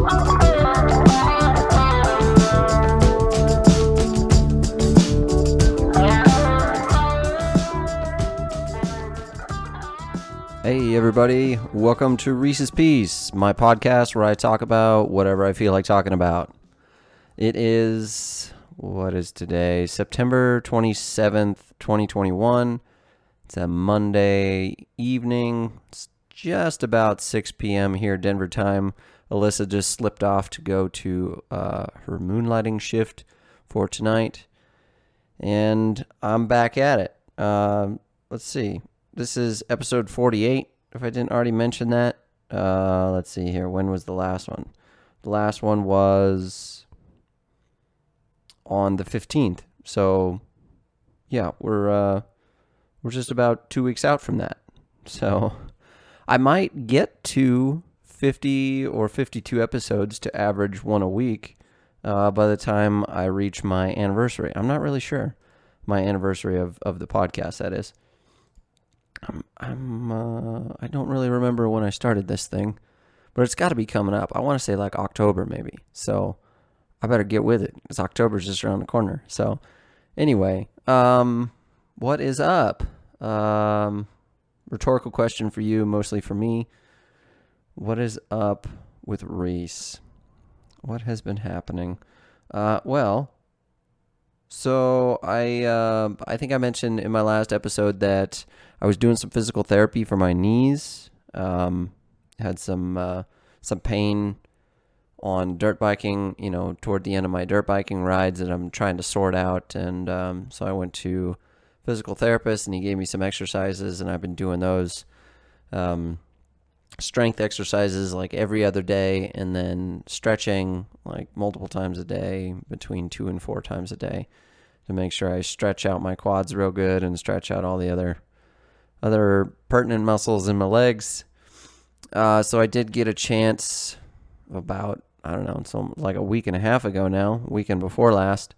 Hey, everybody. Welcome to Reese's Piece, my podcast where I talk about whatever I feel like talking about. It is, what is today? September 27th, 2021. It's a Monday evening. It's just about 6 p.m. here, Denver time. Alyssa just slipped off to go to uh, her moonlighting shift for tonight. And I'm back at it. Uh, let's see. This is episode 48, if I didn't already mention that. Uh, let's see here. When was the last one? The last one was on the 15th. So, yeah, we're uh, we're just about two weeks out from that. So, I might get to 50 or 52 episodes to average one a week uh, by the time I reach my anniversary. I'm not really sure. My anniversary of, of the podcast, that is. I'm, I'm uh, I don't really remember when I started this thing, but it's got to be coming up. I want to say like October maybe. So I better get with it because October's just around the corner. So anyway, um, what is up? Um, rhetorical question for you, mostly for me. What is up with Reese? What has been happening? Uh, well, so I uh, I think I mentioned in my last episode that I was doing some physical therapy for my knees. Um, had some uh, some pain on dirt biking, you know, toward the end of my dirt biking rides that I'm trying to sort out, and um, so I went to physical therapist, and he gave me some exercises, and I've been doing those. Um, strength exercises like every other day and then stretching like multiple times a day between two and four times a day to make sure I stretch out my quads real good and stretch out all the other other pertinent muscles in my legs. Uh, so I did get a chance about I don't know, so like a week and a half ago now, weekend before last,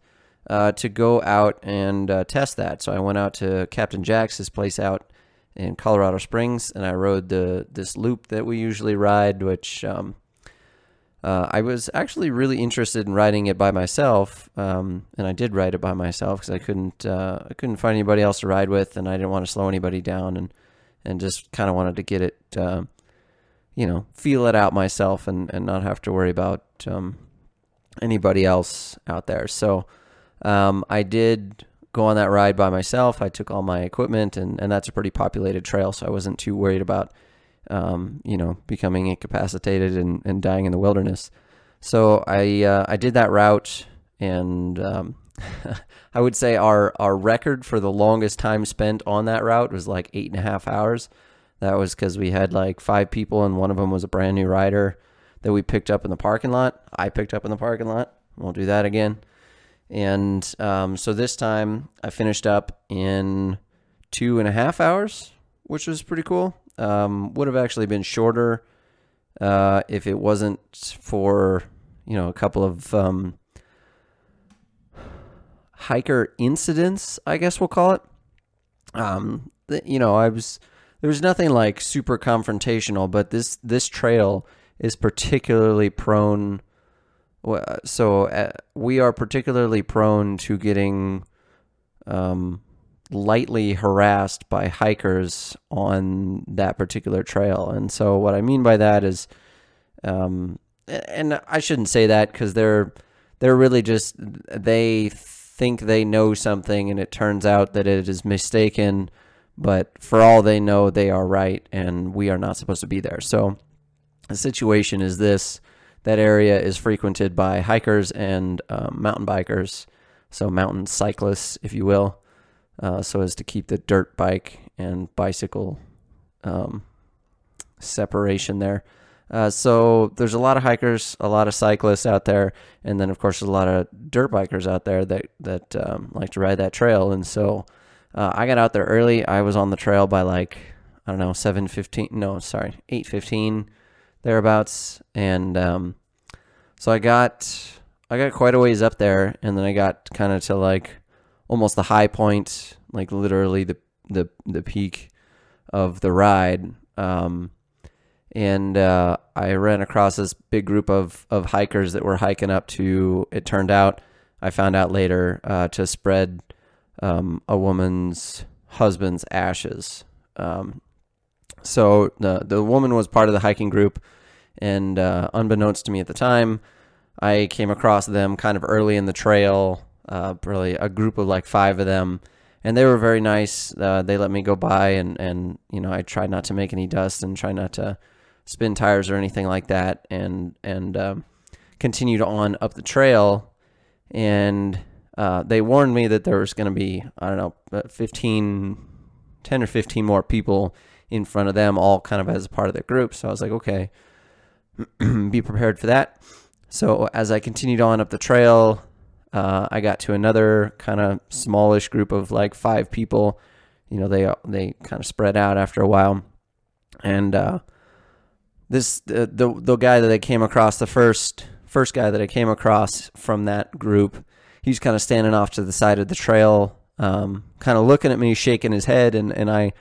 uh, to go out and uh, test that. So I went out to Captain Jack's place out in Colorado Springs, and I rode the this loop that we usually ride, which um, uh, I was actually really interested in riding it by myself, um, and I did ride it by myself because I couldn't uh, I couldn't find anybody else to ride with, and I didn't want to slow anybody down, and and just kind of wanted to get it, uh, you know, feel it out myself, and and not have to worry about um, anybody else out there. So um, I did go on that ride by myself. I took all my equipment, and, and that's a pretty populated trail, so I wasn't too worried about, um, you know, becoming incapacitated and, and dying in the wilderness. So I uh, I did that route, and um, I would say our our record for the longest time spent on that route was like eight and a half hours. That was because we had like five people, and one of them was a brand new rider that we picked up in the parking lot. I picked up in the parking lot. We'll do that again. And um, so this time I finished up in two and a half hours, which was pretty cool. Um, would have actually been shorter uh, if it wasn't for you know a couple of um, hiker incidents, I guess we'll call it. Um, you know, I was there was nothing like super confrontational, but this this trail is particularly prone so uh, we are particularly prone to getting um, lightly harassed by hikers on that particular trail. And so what I mean by that is, um, and I shouldn't say that because they're they're really just they think they know something, and it turns out that it is mistaken. But for all they know, they are right, and we are not supposed to be there. So the situation is this that area is frequented by hikers and um, mountain bikers, so mountain cyclists, if you will, uh, so as to keep the dirt bike and bicycle um, separation there. Uh, so there's a lot of hikers, a lot of cyclists out there, and then of course there's a lot of dirt bikers out there that that um, like to ride that trail. And so uh, I got out there early. I was on the trail by like I don't know seven fifteen. No, sorry, eight fifteen thereabouts, and um, so I got I got quite a ways up there, and then I got kind of to like almost the high point, like literally the the the peak of the ride. Um, and uh, I ran across this big group of of hikers that were hiking up to. It turned out, I found out later, uh, to spread um, a woman's husband's ashes. Um, so the the woman was part of the hiking group, and uh, unbeknownst to me at the time, I came across them kind of early in the trail. Uh, really, a group of like five of them, and they were very nice. Uh, they let me go by, and and you know I tried not to make any dust and try not to spin tires or anything like that, and and um, continued on up the trail, and uh, they warned me that there was going to be I don't know uh, 15, 10 or fifteen more people in front of them, all kind of as part of their group. So I was like, okay, be prepared for that. So as I continued on up the trail, uh, I got to another kind of smallish group of like five people. You know, they they kind of spread out after a while, and uh, this the, the the guy that I came across the first first guy that I came across from that group, he's kind of standing off to the side of the trail, um, kind of looking at me, shaking his head, and and I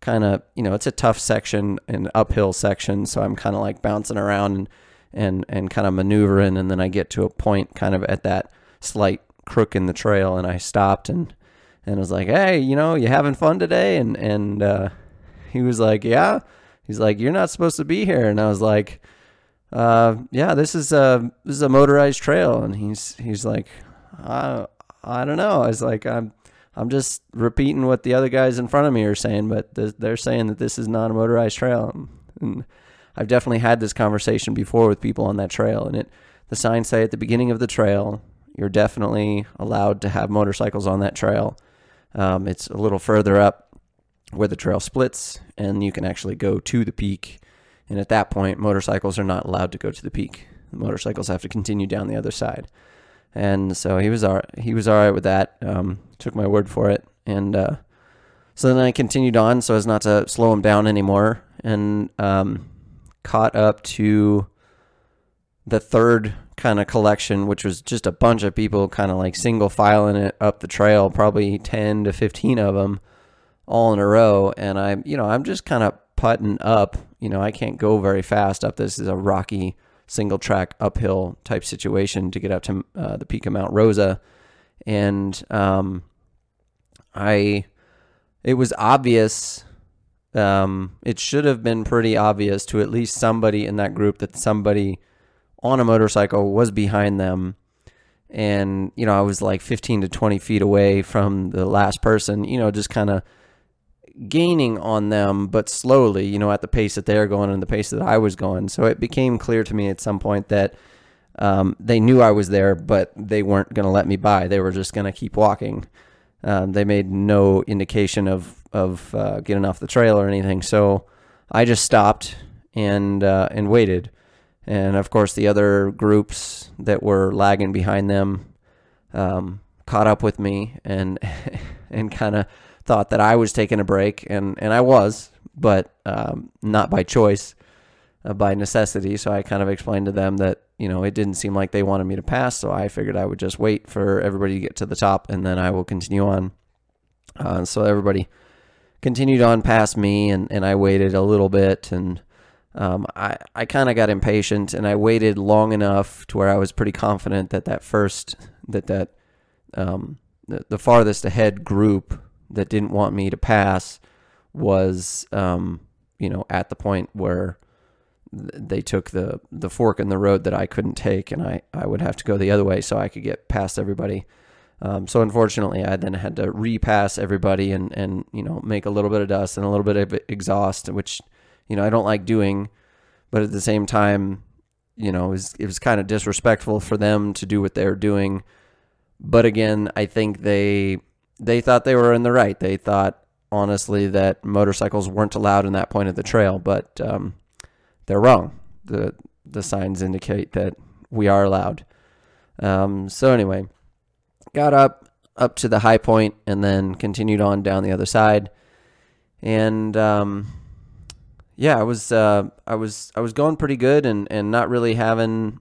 kind of you know it's a tough section, an uphill section, so I'm kind of like bouncing around and and and kind of maneuvering, and then I get to a point kind of at that slight crook in the trail, and I stopped and and was like, hey, you know, you having fun today? And and uh, he was like, yeah. He's like, you're not supposed to be here, and I was like, uh, yeah, this is a this is a motorized trail, and he's he's like, I I don't know. I was like, I'm I'm just repeating what the other guys in front of me are saying, but they're saying that this is not a motorized trail, and I've definitely had this conversation before with people on that trail, and it the signs say at the beginning of the trail, you're definitely allowed to have motorcycles on that trail. Um, it's a little further up where the trail splits, and you can actually go to the peak. And at that point, motorcycles are not allowed to go to the peak. The motorcycles have to continue down the other side. And so he was all right, he was all right with that. Um, took my word for it, and uh, so then I continued on so as not to slow him down anymore. And um, caught up to the third kind of collection, which was just a bunch of people kind of like single filing it up the trail, probably 10 to 15 of them all in a row. And I'm, you know, I'm just kind of putting up, you know, I can't go very fast up. This is a rocky single track uphill type situation to get up to uh, the peak of Mount Rosa. And um, I, it was obvious um, it should have been pretty obvious to at least somebody in that group that somebody on a motorcycle was behind them. And, you know, I was like 15 to 20 feet away from the last person, you know, just kind of gaining on them, but slowly, you know, at the pace that they're going and the pace that I was going. So it became clear to me at some point that um, they knew I was there, but they weren't going to let me by. They were just going to keep walking. Um, they made no indication of of uh, getting off the trail or anything. So I just stopped and uh, and waited. And of course, the other groups that were lagging behind them um, caught up with me and and kind of thought that I was taking a break, and and I was, but um, not by choice, uh, by necessity. So I kind of explained to them that you know it didn't seem like they wanted me to pass, so I figured I would just wait for everybody to get to the top, and then I will continue on. Uh, so everybody continued on past me, and, and I waited a little bit, and um, I I kind of got impatient, and I waited long enough to where I was pretty confident that that first that that um, the, the farthest ahead group that didn't want me to pass was um, you know at the point where they took the the fork in the road that I couldn't take, and I I would have to go the other way so I could get past everybody. Um, so unfortunately, I then had to repass everybody and and you know make a little bit of dust and a little bit of exhaust, which you know I don't like doing, but at the same time, you know it was it was kind of disrespectful for them to do what they were doing. But again, I think they they thought they were in the right. They thought honestly that motorcycles weren't allowed in that point of the trail, but um, they're wrong. the The signs indicate that we are allowed. Um, so anyway got up up to the high point and then continued on down the other side. And um, yeah, I was uh, I was I was going pretty good and and not really having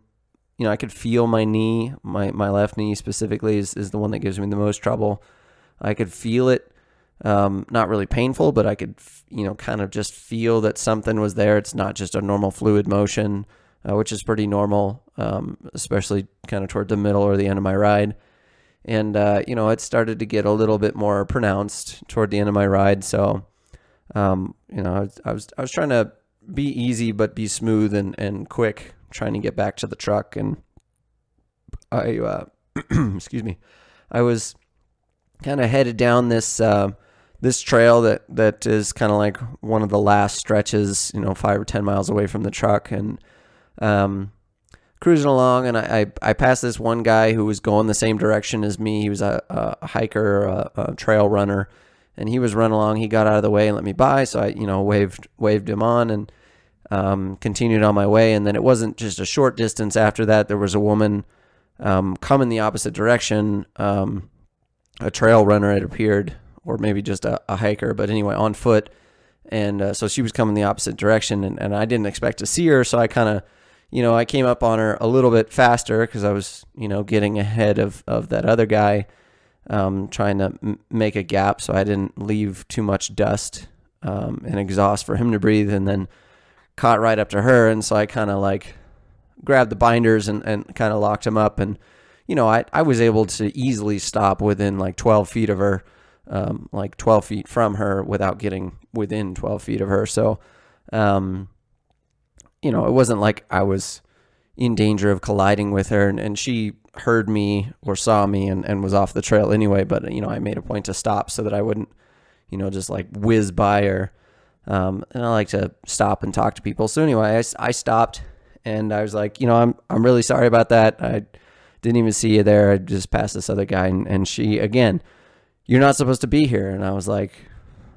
you know I could feel my knee my my left knee specifically is is the one that gives me the most trouble. I could feel it Um, not really painful, but I could, you know, kind of just feel that something was there. It's not just a normal fluid motion, uh, which is pretty normal, um, especially kind of toward the middle or the end of my ride. And, uh, you know, it started to get a little bit more pronounced toward the end of my ride. So, um, you know, I was, I was, I was trying to be easy, but be smooth and, and quick, trying to get back to the truck. And I, uh, excuse me, I was kind of headed down this, uh, this trail that that is kind of like one of the last stretches, you know, five or ten miles away from the truck, and um, cruising along, and I, I, I passed this one guy who was going the same direction as me. He was a, a hiker, a, a trail runner, and he was running along. He got out of the way and let me by, so I you know waved waved him on and um, continued on my way. And then it wasn't just a short distance after that. There was a woman um, coming the opposite direction. Um, a trail runner had appeared or maybe just a, a hiker, but anyway, on foot. And uh, so she was coming the opposite direction, and, and I didn't expect to see her. So I kind of, you know, I came up on her a little bit faster because I was, you know, getting ahead of, of that other guy, um, trying to m- make a gap so I didn't leave too much dust um, and exhaust for him to breathe. And then caught right up to her. And so I kind of like grabbed the binders and, and kind of locked him up. And, you know, I, I was able to easily stop within like 12 feet of her um, like 12 feet from her without getting within 12 feet of her. So, um, you know, it wasn't like I was in danger of colliding with her and, and she heard me or saw me and, and was off the trail anyway. But, you know, I made a point to stop so that I wouldn't, you know, just like whiz by her. Um, and I like to stop and talk to people. So anyway, I, I stopped and I was like, you know, I'm, I'm really sorry about that. I didn't even see you there. I just passed this other guy and, and she, again, you're not supposed to be here. And I was like,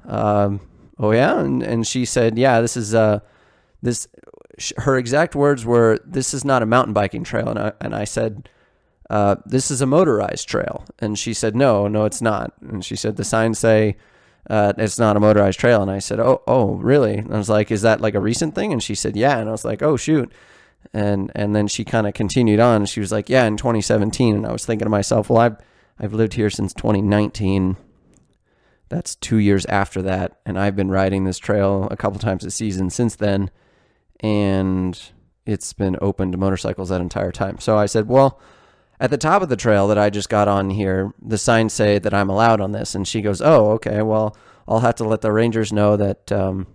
um, oh yeah. And, and she said, yeah, this is, uh, this, her exact words were, this is not a mountain biking trail. And I, and I said, uh, this is a motorized trail. And she said, no, no, it's not. And she said, the signs say, uh, it's not a motorized trail. And I said, oh, oh, really? And I was like, is that like a recent thing? And she said, yeah. And I was like, oh, shoot. And, and then she kind of continued on. She was like, yeah, in 2017. And I was thinking to myself, well, I've, I've lived here since 2019. That's two years after that. And I've been riding this trail a couple times a season since then. And it's been open to motorcycles that entire time. So I said, well, at the top of the trail that I just got on here, the signs say that I'm allowed on this. And she goes, oh, okay, well, I'll have to let the rangers know that, um,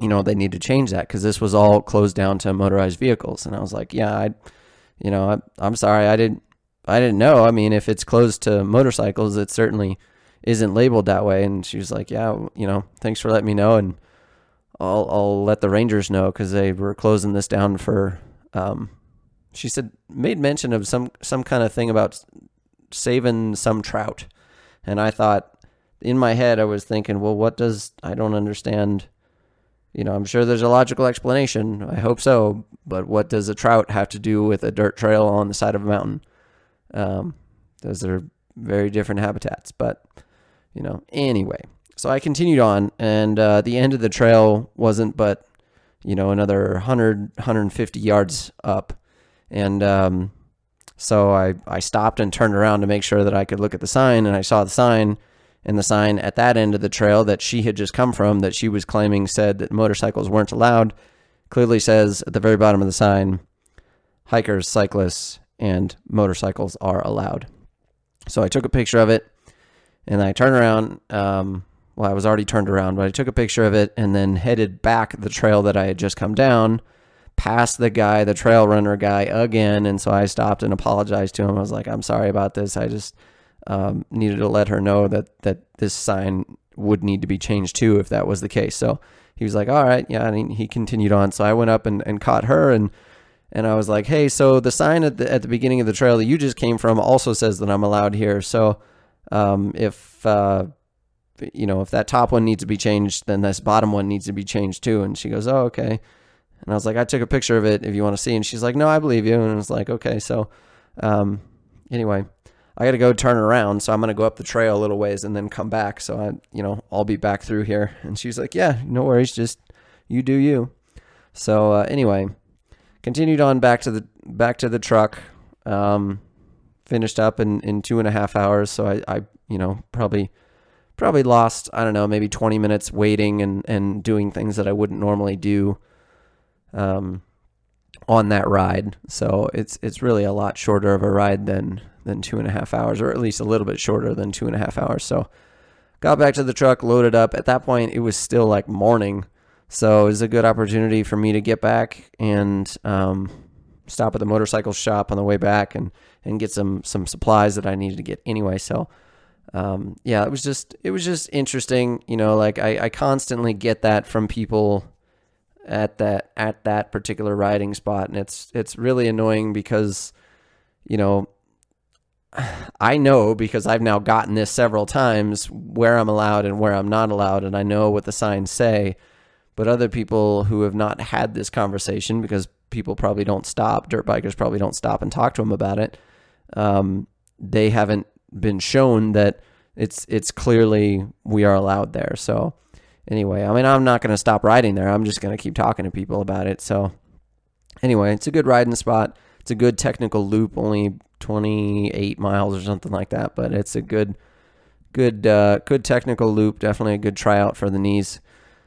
you know, they need to change that because this was all closed down to motorized vehicles. And I was like, yeah, I, you know, I, I'm sorry, I didn't, I didn't know. I mean, if it's closed to motorcycles, it certainly isn't labeled that way. And she was like, yeah, you know, thanks for letting me know. And I'll, I'll let the Rangers know because they were closing this down for, um, she said, made mention of some, some kind of thing about saving some trout. And I thought in my head, I was thinking, well, what does, I don't understand. You know, I'm sure there's a logical explanation. I hope so. But what does a trout have to do with a dirt trail on the side of a mountain? Um, those are very different habitats, but you know, anyway. So I continued on, and uh, the end of the trail wasn't but you know another 100 150 yards up, and um, so I I stopped and turned around to make sure that I could look at the sign, and I saw the sign. And the sign at that end of the trail that she had just come from, that she was claiming said that motorcycles weren't allowed, clearly says at the very bottom of the sign, hikers, cyclists, and motorcycles are allowed. So I took a picture of it and I turned around. Um, well, I was already turned around, but I took a picture of it and then headed back the trail that I had just come down, past the guy, the trail runner guy again. And so I stopped and apologized to him. I was like, I'm sorry about this. I just um, needed to let her know that, that this sign would need to be changed too if that was the case. So he was like, all right, yeah. And he continued on. So I went up and, and caught her and and I was like, "Hey, so the sign at the at the beginning of the trail that you just came from also says that I'm allowed here. So, um, if uh, you know, if that top one needs to be changed, then this bottom one needs to be changed too." And she goes, "Oh, okay." And I was like, "I took a picture of it if you want to see." And she's like, "No, I believe you." And I was like, "Okay." So, um, anyway, I got to go turn around, so I'm gonna go up the trail a little ways and then come back. So I, you know, I'll be back through here. And she's like, "Yeah, no worries, just you do you." So uh, anyway continued on back to the back to the truck. Um, finished up in, in two and a half hours. So I, I, you know, probably probably lost I don't know maybe 20 minutes waiting and and doing things that I wouldn't normally do um, on that ride. So it's it's really a lot shorter of a ride than than two and a half hours, or at least a little bit shorter than two and a half hours. So got back to the truck, loaded up. At that point, it was still like morning, so it was a good opportunity for me to get back and um, stop at the motorcycle shop on the way back and and get some some supplies that I needed to get anyway. So um, yeah, it was just it was just interesting. You know, like I, I constantly get that from people at that at that particular riding spot, and it's it's really annoying because you know I know because I've now gotten this several times where I'm allowed and where I'm not allowed, and I know what the signs say. But other people who have not had this conversation because people probably don't stop, dirt bikers probably don't stop and talk to them about it. Um, they haven't been shown that it's it's clearly we are allowed there. So anyway, I mean I'm not going to stop riding there. I'm just going to keep talking to people about it. So anyway, it's a good riding spot. It's a good technical loop, only 28 miles or something like that, but it's a good good uh, good technical loop. Definitely a good tryout for the knees.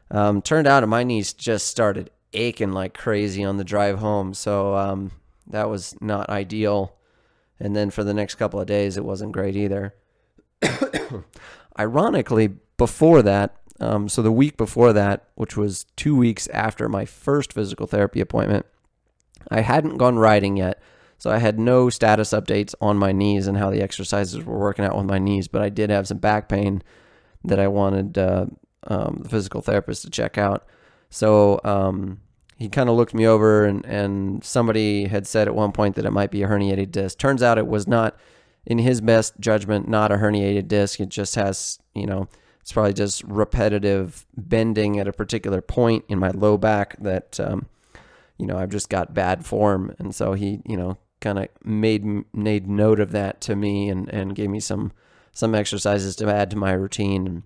Um, turned out my knees just started aching like crazy on the drive home, so um, that was not ideal. And then for the next couple of days, it wasn't great either. Ironically, before that, um, so the week before that, which was two weeks after my first physical therapy appointment, I hadn't gone riding yet. So I had no status updates on my knees and how the exercises were working out with my knees, but I did have some back pain that I wanted uh, um, the physical therapist to check out. So um, he kind of looked me over and, and somebody had said at one point that it might be a herniated disc. Turns out it was not, in his best judgment, not a herniated disc. It just has, you know, it's probably just repetitive bending at a particular point in my low back that, um, you know, I've just got bad form. And so he, you know, kind of made made note of that to me and, and gave me some some exercises to add to my routine.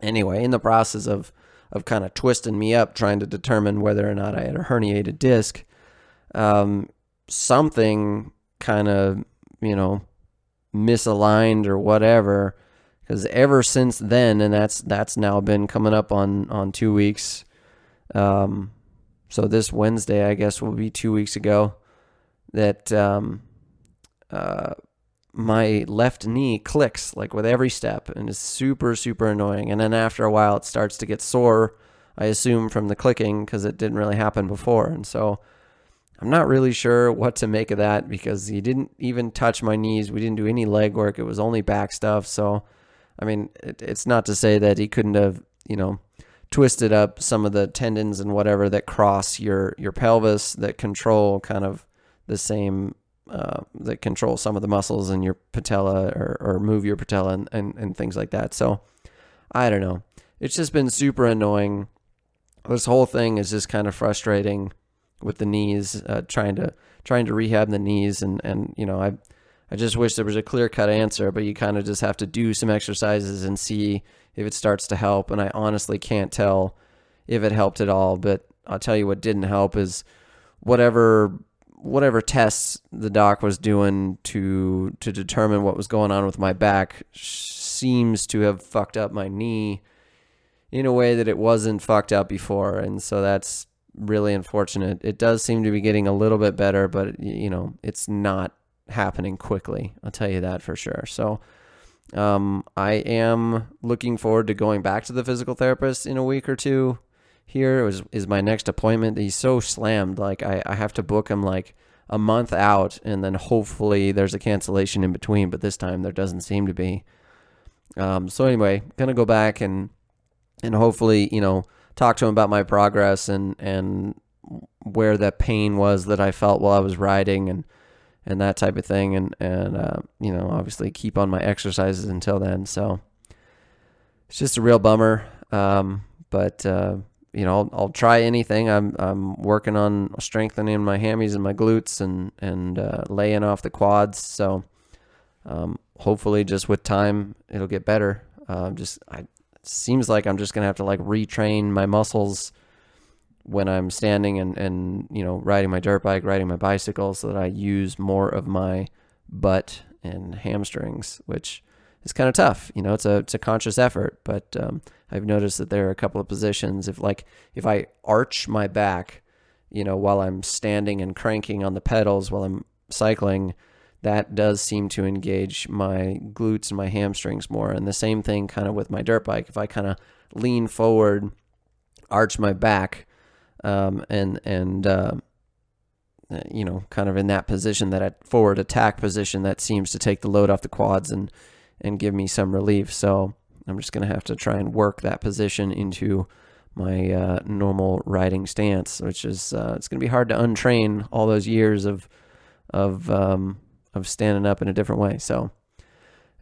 Anyway, in the process of of kind of twisting me up, trying to determine whether or not I had a herniated disc. Um, something kind of, you know, misaligned or whatever. Because ever since then, and that's that's now been coming up on on two weeks. Um, so this Wednesday, I guess, will be two weeks ago. That um, uh, my left knee clicks like with every step and is super super annoying. And then after a while it starts to get sore i assume from the clicking because it didn't really happen before. And so i'm not really sure what to make of that because he didn't even touch my knees. We didn't do any leg work it was only back stuff. So i mean it, it's not to say that he couldn't have you know twisted up some of the tendons and whatever that cross your your pelvis that control kind of the same uh, that control some of the muscles in your patella or, or move your patella and, and, and things like that. So I don't know. It's just been super annoying. This whole thing is just kind of frustrating with the knees, uh, trying to trying to rehab the knees, and and you know I I just wish there was a clear cut answer, but you kind of just have to do some exercises and see if it starts to help. And I honestly can't tell if it helped at all. But I'll tell you what didn't help is whatever whatever tests the doc was doing to to determine what was going on with my back seems to have fucked up my knee in a way that it wasn't fucked up before and so that's really unfortunate it does seem to be getting a little bit better but you know it's not happening quickly i'll tell you that for sure so um, i am looking forward to going back to the physical therapist in a week or two here is, is my next appointment. He's so slammed. Like I, I have to book him like a month out and then hopefully there's a cancellation in between, but this time there doesn't seem to be. Um, so anyway, gonna go back and, and hopefully, you know, talk to him about my progress and, and where that pain was that I felt while I was riding and, and that type of thing. And, and, uh, you know, obviously keep on my exercises until then. So it's just a real bummer. Um, but, uh, you know, I'll, I'll, try anything. I'm I'm working on strengthening my hammies and my glutes and and uh, laying off the quads. So um, hopefully, just with time, it'll get better. Uh, just I seems like I'm just gonna have to like retrain my muscles when I'm standing and and you know riding my dirt bike, riding my bicycle, so that I use more of my butt and hamstrings, which is kind of tough. You know, it's a it's a conscious effort, but um, I've noticed that there are a couple of positions. If like if I arch my back, you know, while I'm standing and cranking on the pedals while I'm cycling, that does seem to engage my glutes and my hamstrings more. And the same thing kind of with my dirt bike. If I kind of lean forward, arch my back, um, and and uh, you know, kind of in that position, that forward attack position, that seems to take the load off the quads and and give me some relief. So I'm just gonna have to try and work that position into my uh, normal riding stance, which is uh, it's gonna be hard to untrain all those years of of um, of standing up in a different way. So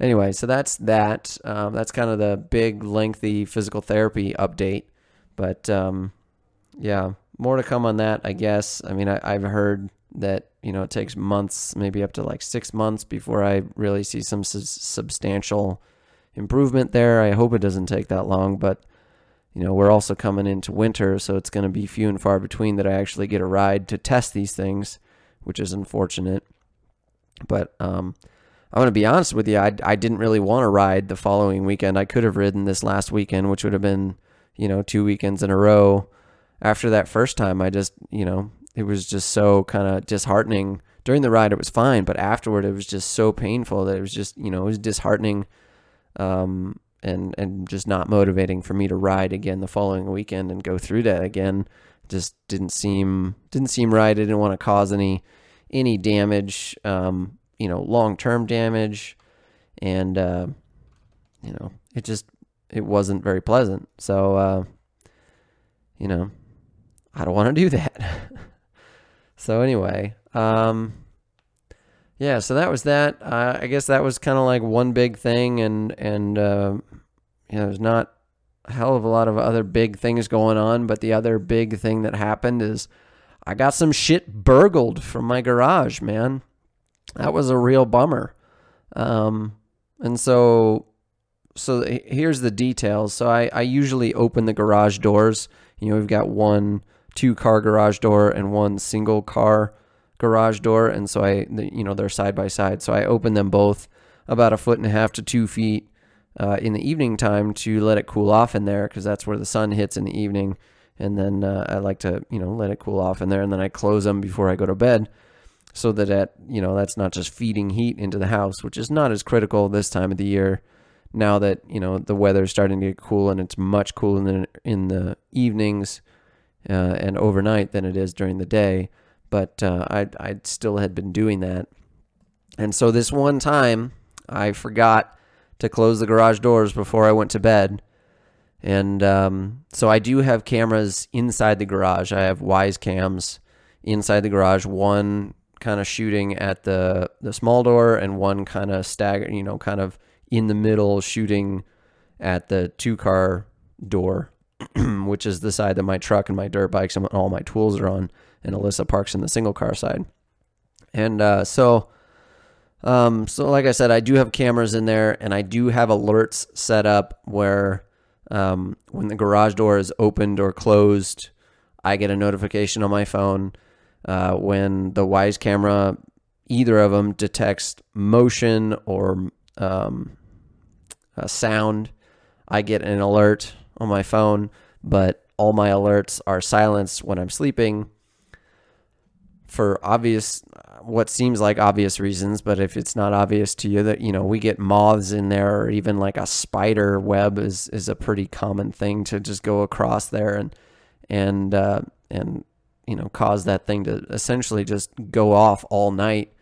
anyway, so that's that. Um, that's kind of the big, lengthy physical therapy update. But um, yeah, more to come on that, I guess. I mean, I, I've heard that you know it takes months, maybe up to like six months before I really see some su- substantial improvement there. I hope it doesn't take that long, but you know we're also coming into winter, so it's going to be few and far between that I actually get a ride to test these things, which is unfortunate. But um, I'm going to be honest with you, I, I didn't really want to ride the following weekend. I could have ridden this last weekend, which would have been, you know, two weekends in a row. After that first time, I just, you know, it was just so kind of disheartening. During the ride, it was fine, but afterward, it was just so painful that it was just, you know, it was disheartening um, and, and just not motivating for me to ride again the following weekend and go through that again. Just didn't seem, didn't seem right. I didn't want to cause any, any damage, um, you know, long term damage, and uh, you know, it just it wasn't very pleasant. So, uh, you know, I don't want to do that. so anyway, um, yeah, so that was that. Uh, I guess that was kind of like one big thing, and and uh, you know, there's not a hell of a lot of other big things going on, but the other big thing that happened is I got some shit burgled from my garage, man. That was a real bummer. Um, and so, so here's the details. So I, I usually open the garage doors. You know, we've got one two car garage door and one single car garage door. And so I, you know, they're side by side. So I open them both about a foot and a half to two feet uh, in the evening time to let it cool off in there because that's where the sun hits in the evening and then uh, I like to you know let it cool off in there, and then I close them before I go to bed, so that at you know that's not just feeding heat into the house, which is not as critical this time of the year. Now that you know the weather is starting to get cool and it's much cooler in, in the evenings uh, and overnight than it is during the day, but uh, I I still had been doing that, and so this one time I forgot to close the garage doors before I went to bed. And um, so I do have cameras inside the garage. I have Wyze cams inside the garage, one kind of shooting at the, the small door and one kind of stagger, you know, kind of in the middle shooting at the two car door, which is the side that my truck and my dirt bikes and all my tools are on. And Alyssa parks in the single car side. And uh, so, um, so like I said, I do have cameras in there and I do have alerts set up where um, when the garage door is opened or closed, I get a notification on my phone. Uh, when the Wyze camera, either of them detects motion or um, sound, I get an alert on my phone. But all my alerts are silenced when I'm sleeping for obvious what seems like obvious reasons, but if it's not obvious to you that you know we get moths in there or even like a spider web is is a pretty common thing to just go across there and and uh, and you know cause that thing to essentially just go off all night,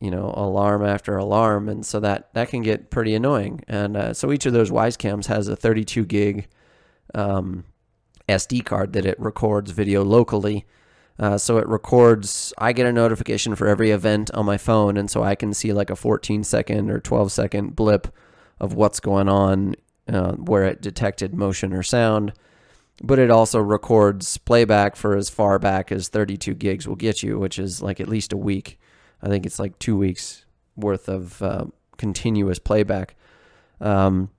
you know, alarm after alarm, and so that that can get pretty annoying. And uh, so each of those Wyze cams has a 32 gig um, SD card that it records video locally uh, so it records, I get a notification for every event on my phone, and so I can see like a 14 second or 12 second blip of what's going on uh, where it detected motion or sound. But it also records playback for as far back as 32 gigs will get you, which is like at least a week. I think it's like two weeks worth of uh, continuous playback. Um,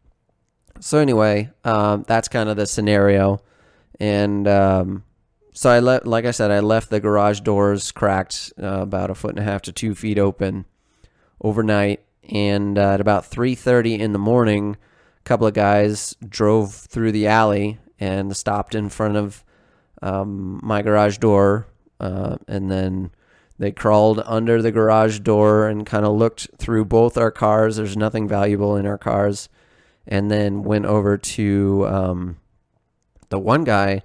so anyway, um, that's kind of the scenario, and um, so I let, like I said, I left the garage doors cracked uh, about a foot and a half to two feet open overnight, and uh, at about 3:30 in the morning, a couple of guys drove through the alley and stopped in front of um, my garage door, uh, and then they crawled under the garage door and kind of looked through both our cars. There's nothing valuable in our cars, and then went over to um, the one guy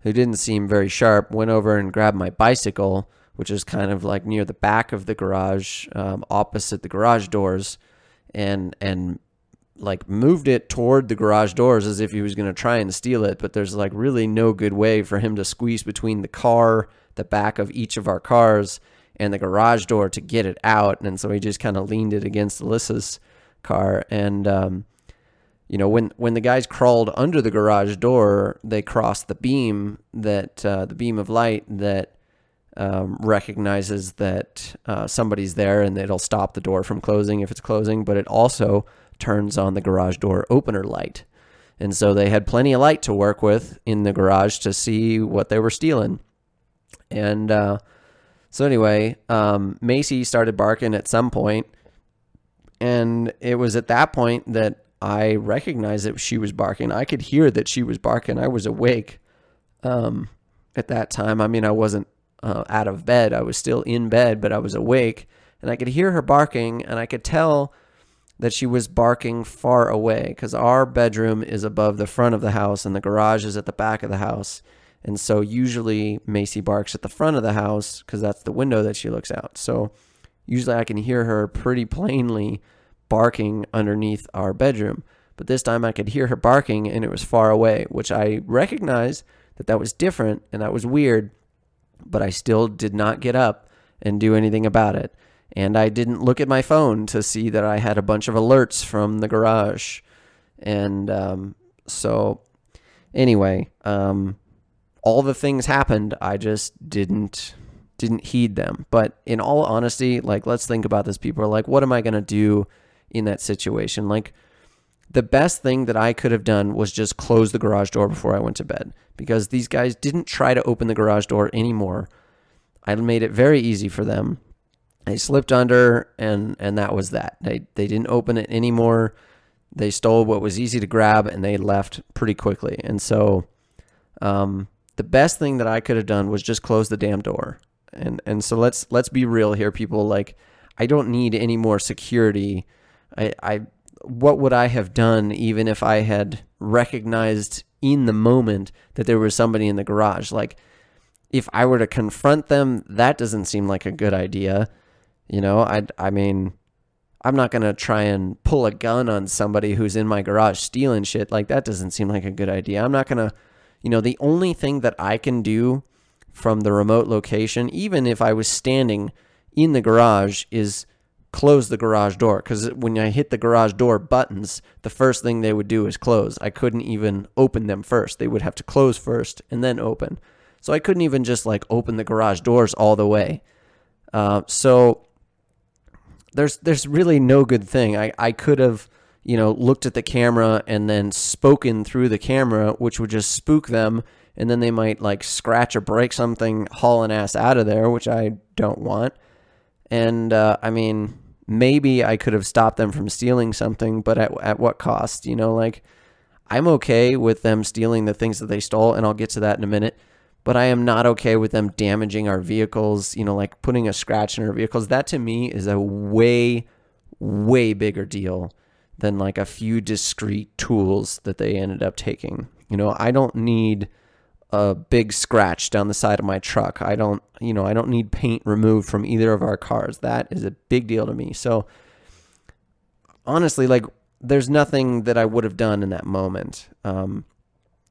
who didn't seem very sharp. Went over and grabbed my bicycle, which is kind of like near the back of the garage, um, opposite the garage doors, and and like moved it toward the garage doors as if he was going to try and steal it, but there's like really no good way for him to squeeze between the car, the back of each of our cars, and the garage door to get it out. And so he just kind of leaned it against Alyssa's car. And, um, you know, when, when the guys crawled under the garage door, they crossed the beam that, uh, the beam of light that, um, recognizes that uh, somebody's there and it'll stop the door from closing if it's closing, but it also turns on the garage door opener light. And so they had plenty of light to work with in the garage to see what they were stealing. And uh, so, anyway, um, Macy started barking at some point, And it was at that point that I recognized that she was barking. I could hear that she was barking. I was awake um, at that time. I mean, I wasn't uh, out of bed. I was still in bed, but I was awake. And I could hear her barking, and I could tell that she was barking far away because our bedroom is above the front of the house and the garage is at the back of the house. And so usually Macy barks at the front of the house because that's the window that she looks out. So usually I can hear her pretty plainly barking underneath our bedroom. But this time I could hear her barking and it was far away, which I recognized that that was different and that was weird. But I still did not get up and do anything about it and I didn't look at my phone to see that I had a bunch of alerts from the garage. And um, so, anyway, um, all the things happened. I just didn't didn't heed them. But in all honesty, like let's think about this. People are like, what am I gonna do in that situation? Like the best thing that I could have done was just close the garage door before I went to bed because these guys didn't try to open the garage door anymore. I made it very easy for them. They slipped under and and that was that. They they didn't open it anymore. They stole what was easy to grab and they left pretty quickly. And so um, the best thing that i could have done was just close the damn door. And and so let's let's be real here people. Like i don't need any more security i i what would i have done even if i had recognized in the moment that there was somebody in the garage like if i were to confront them that doesn't seem like a good idea you know, I I mean, I'm not going to try and pull a gun on somebody who's in my garage stealing shit. Like that doesn't seem like a good idea. I'm not going to you know, the only thing that I can do from the remote location, even if I was standing in the garage, is close the garage door. Because when I hit the garage door buttons, the first thing they would do is close. I couldn't even open them first. They would have to close first and then open. So I couldn't even just like open the garage doors all the way. Uh, so there's there's really no good thing. I, I could have, you know, looked at the camera and then spoken through the camera, which would just spook them, and then they might like scratch or break something, haul an ass out of there, which I don't want. And uh, I mean, maybe I could have stopped them from stealing something, but at at what cost? You know, like I'm okay with them stealing the things that they stole, and I'll get to that in a minute but I am not okay with them damaging our vehicles, you know, like putting a scratch in our vehicles. That to me is a way, way bigger deal than like a few discrete tools that they ended up taking. You know, I don't need a big scratch down the side of my truck. I don't, you know, I don't need paint removed from either of our cars. That is a big deal to me. So honestly, like there's nothing that I would have done in that moment. Um,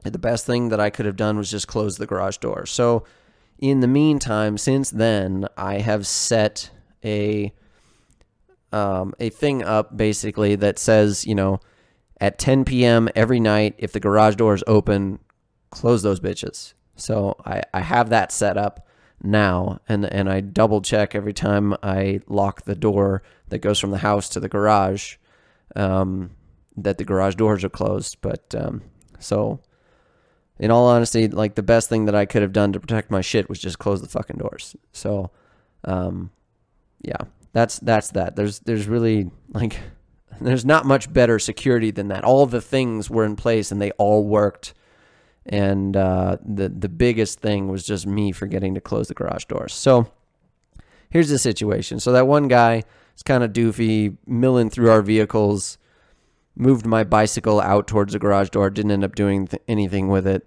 the best thing that I could have done was just close the garage door. So, in the meantime, since then, I have set a um, a thing up basically that says, you know, at 10 p.m. every night, if the garage door is open, close those bitches. So I, I have that set up now, and and I double check every time I lock the door that goes from the house to the garage, um, that the garage doors are closed. But um, so in all honesty, like the best thing that I could have done to protect my shit was just close the fucking doors. So, um, yeah. that's that's that. There's there's really like there's not much better security than that. All the things were in place and they all worked. And uh, the the biggest thing was just me forgetting to close the garage doors. So here's the situation. So that one guy is kind of doofy, milling through our vehicles, moved my bicycle out towards the garage door, didn't end up doing th- anything with it.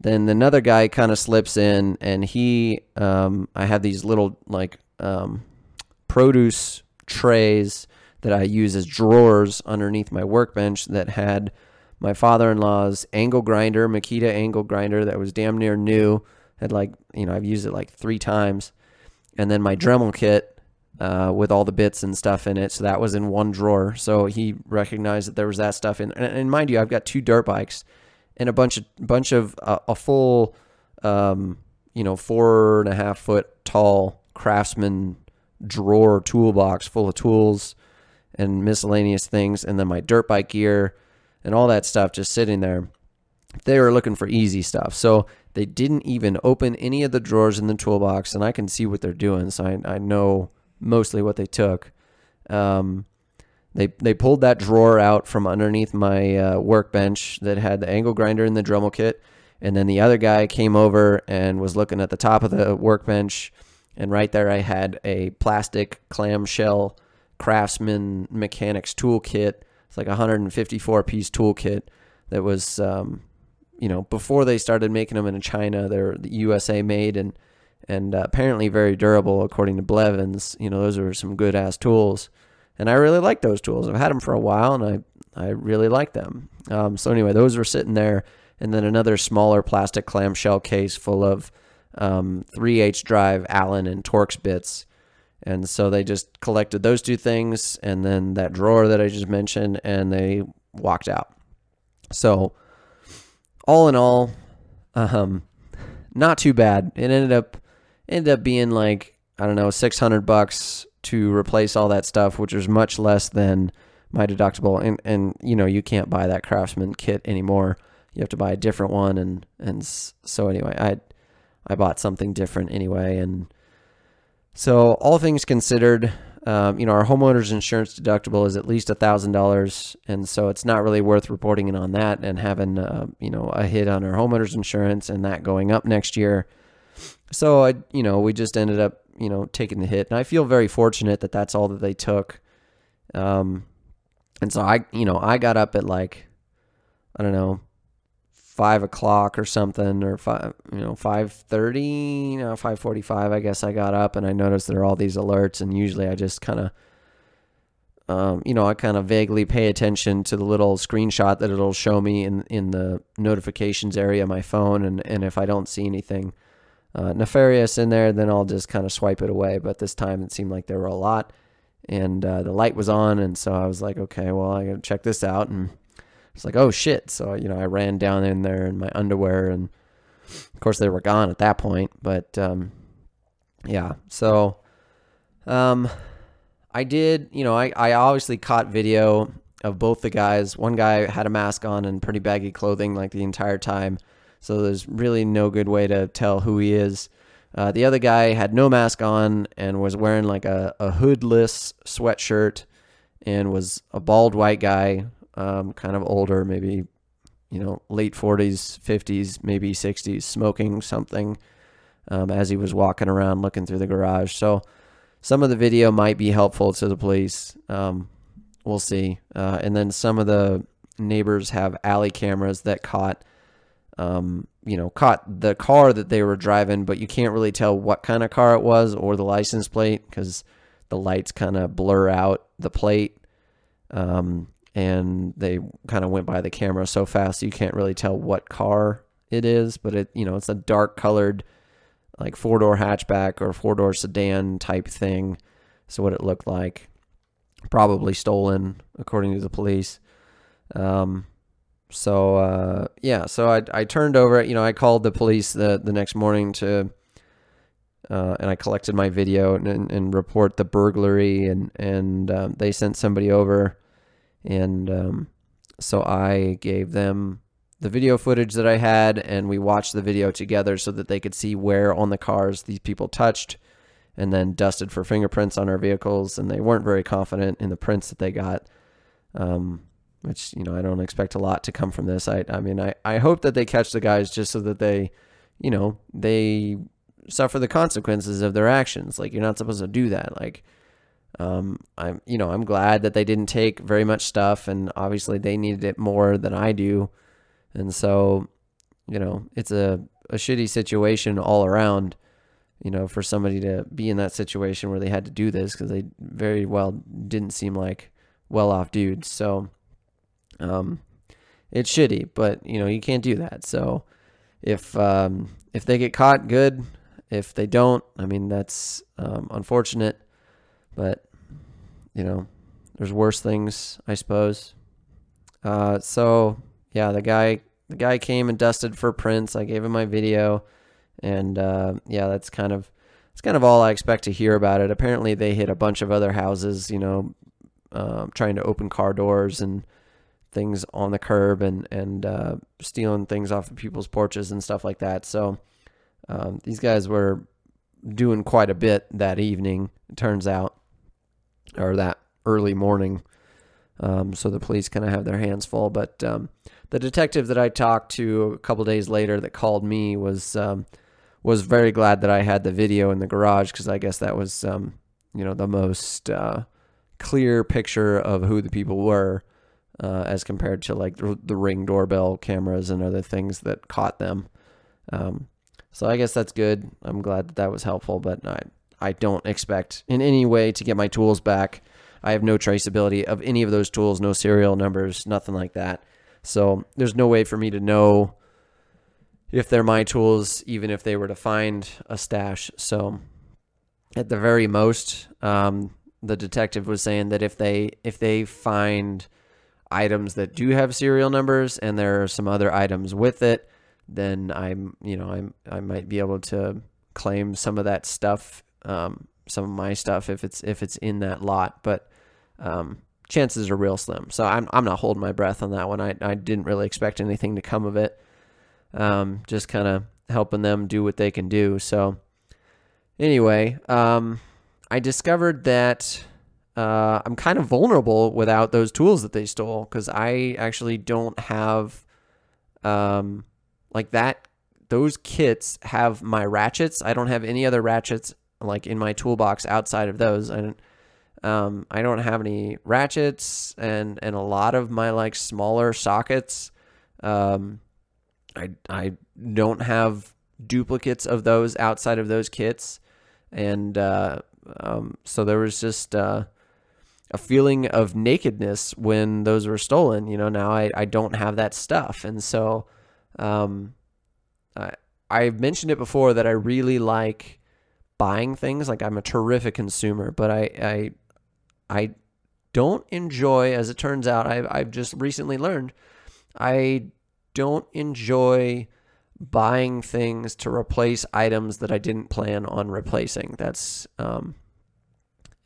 Then another guy kind of slips in, and he, um, I have these little like um, produce trays that I use as drawers underneath my workbench that had my father-in-law's angle grinder, Makita angle grinder that was damn near new. Had like, you know, I've used it like three times and then my Dremel kit uh, with all the bits and stuff in it. So that was in one drawer. So he recognized that there was that stuff in. And, and mind you, I've got two dirt bikes and a bunch of bunch of uh, a full, um, you know, four and a half foot tall Craftsman drawer toolbox full of tools and miscellaneous things, and then my dirt bike gear and all that stuff just sitting there. They were looking for easy stuff. So they didn't even open any of the drawers in the toolbox, and I can see what they're doing, so I, I know mostly what they took. Um, they they pulled that drawer out from underneath my uh, workbench that had the angle grinder and the Dremel kit, and then the other guy came over and was looking at the top of the workbench, and right there I had a plastic clamshell Craftsman mechanics toolkit. It's like a 154 piece toolkit that was um, you know, before they started making them in China, they're USA made and and uh, apparently very durable according to Blevins. You know, those are some good ass tools, and I really like those tools. I've had them for a while, and I I really like them. Um, so anyway, those were sitting there, and then another smaller plastic clamshell case full of um, 3H drive Allen and Torx bits. And so they just collected those two things and then that drawer that I just mentioned, and they walked out. So all in all, um, not too bad. It ended up ended up being like I don't know, six hundred bucks to replace all that stuff, which was much less than my deductible. And and you know you can't buy that Craftsman kit anymore. You have to buy a different one. And and so anyway, I I bought something different anyway. And so all things considered, um, you know, our homeowners insurance deductible is at least a thousand dollars, and so it's not really worth reporting in on that and having, uh, you know, a hit on our homeowners insurance and that going up next year. So I, you know, we just ended up, you know, taking the hit, and I feel very fortunate that that's all that they took. Um, and so I, you know, I got up at like, I don't know, five o'clock or something, or five, you know, five thirty, you know, five forty-five. I guess I got up and I noticed there are all these alerts, and usually I just kind of, um, you know, I kind of vaguely pay attention to the little screenshot that it'll show me in in the notifications area of my phone, and and if I don't see anything uh, nefarious in there, then I'll just kind of swipe it away. But this time it seemed like there were a lot, and uh, the light was on, and so I was like, okay, well, I gotta check this out, and it's like, oh shit. So, you know, I ran down in there in my underwear and of course they were gone at that point. But um, yeah, so um, I did, you know, I, I obviously caught video of both the guys. One guy had a mask on and pretty baggy clothing like the entire time. So there's really no good way to tell who he is. Uh, the other guy had no mask on and was wearing like a, a hoodless sweatshirt and was a bald white guy um, kind of older, maybe you know late 40s, 50s, maybe 60s, smoking something um, as he was walking around looking through the garage. So some of the video might be helpful to the police. Um, we'll see. Uh, and then some of the neighbors have alley cameras that caught. Um, you know, caught the car that they were driving, but you can't really tell what kind of car it was or the license plate because the lights kind of blur out the plate. Um, and they kind of went by the camera so fast you can't really tell what car it is, but it you know it's a dark colored like four door hatchback or four door sedan type thing. So what it looked like, probably stolen according to the police. Um, so uh, yeah, so I I turned over. You know, I called the police the the next morning to. Uh, and I collected my video and, and, and report the burglary, and and um, they sent somebody over and um, so I gave them the video footage that I had, and we watched the video together so that they could see where on the cars these people touched. and then dusted for fingerprints on our vehicles, and they weren't very confident in the prints that they got. Um, which you know I don't expect a lot to come from this. I I mean I I hope that they catch the guys just so that they, you know, they suffer the consequences of their actions. Like you're not supposed to do that. Like um I'm you know I'm glad that they didn't take very much stuff, and obviously they needed it more than I do, and so you know it's a a shitty situation all around you know, for somebody to be in that situation where they had to do this because they very well didn't seem like well off dudes. So, um, it's shitty, but you know, you can't do that. So, if um, if they get caught, good. If they don't, I mean, that's um, unfortunate, but you know, there's worse things, I suppose. Uh, so yeah, the guy the guy came and dusted for prints. I gave him my video and uh, yeah, that's kind of it's kind of all I expect to hear about it. Apparently, they hit a bunch of other houses, you know, um, trying to open car doors and things on the curb and and uh, stealing things off of people's porches and stuff like that. So um, these guys were doing quite a bit that evening. It turns out, or that early morning. Um, so the police kind of have their hands full. But um, the detective that I talked to a couple days later that called me was um, was very glad that I had the video in the garage because I guess that was, um, you know, the most uh, clear picture of who the people were uh, as compared to like the, ring doorbell cameras and other things that caught them. Um, so I guess that's good. I'm glad that that was helpful, but I, I don't expect in any way to get my tools back. I have no traceability of any of those tools, no serial numbers, nothing like that. So there's no way for me to know if they're my tools, even if they were to find a stash. So at the very most, um, the detective was saying that if they if they find items that do have serial numbers and there are some other items with it, then I'm you know I'm I might be able to claim some of that stuff, um, some of my stuff if it's if it's in that lot. But um, chances are real slim. So I'm I'm not holding my breath on that one. I I didn't really expect anything to come of it um, just kind of helping them do what they can do. So, anyway, um, I discovered that uh, I'm kind of vulnerable without those tools that they stole because I actually don't have um, like that. Those kits have my ratchets. I don't have any other ratchets like in my toolbox outside of those. I don't, um, I don't have any ratchets and and a lot of my like smaller sockets um, I I don't have duplicates of those outside of those kits, and uh, um, so there was just uh, a feeling of nakedness when those were stolen. You know, now I I don't have that stuff, and so um, I I've mentioned it before that I really like buying things. Like I'm a terrific consumer, but I I I don't enjoy, as it turns out, I've I've just recently learned, I don't enjoy buying things to replace items that I didn't plan on replacing. That's um,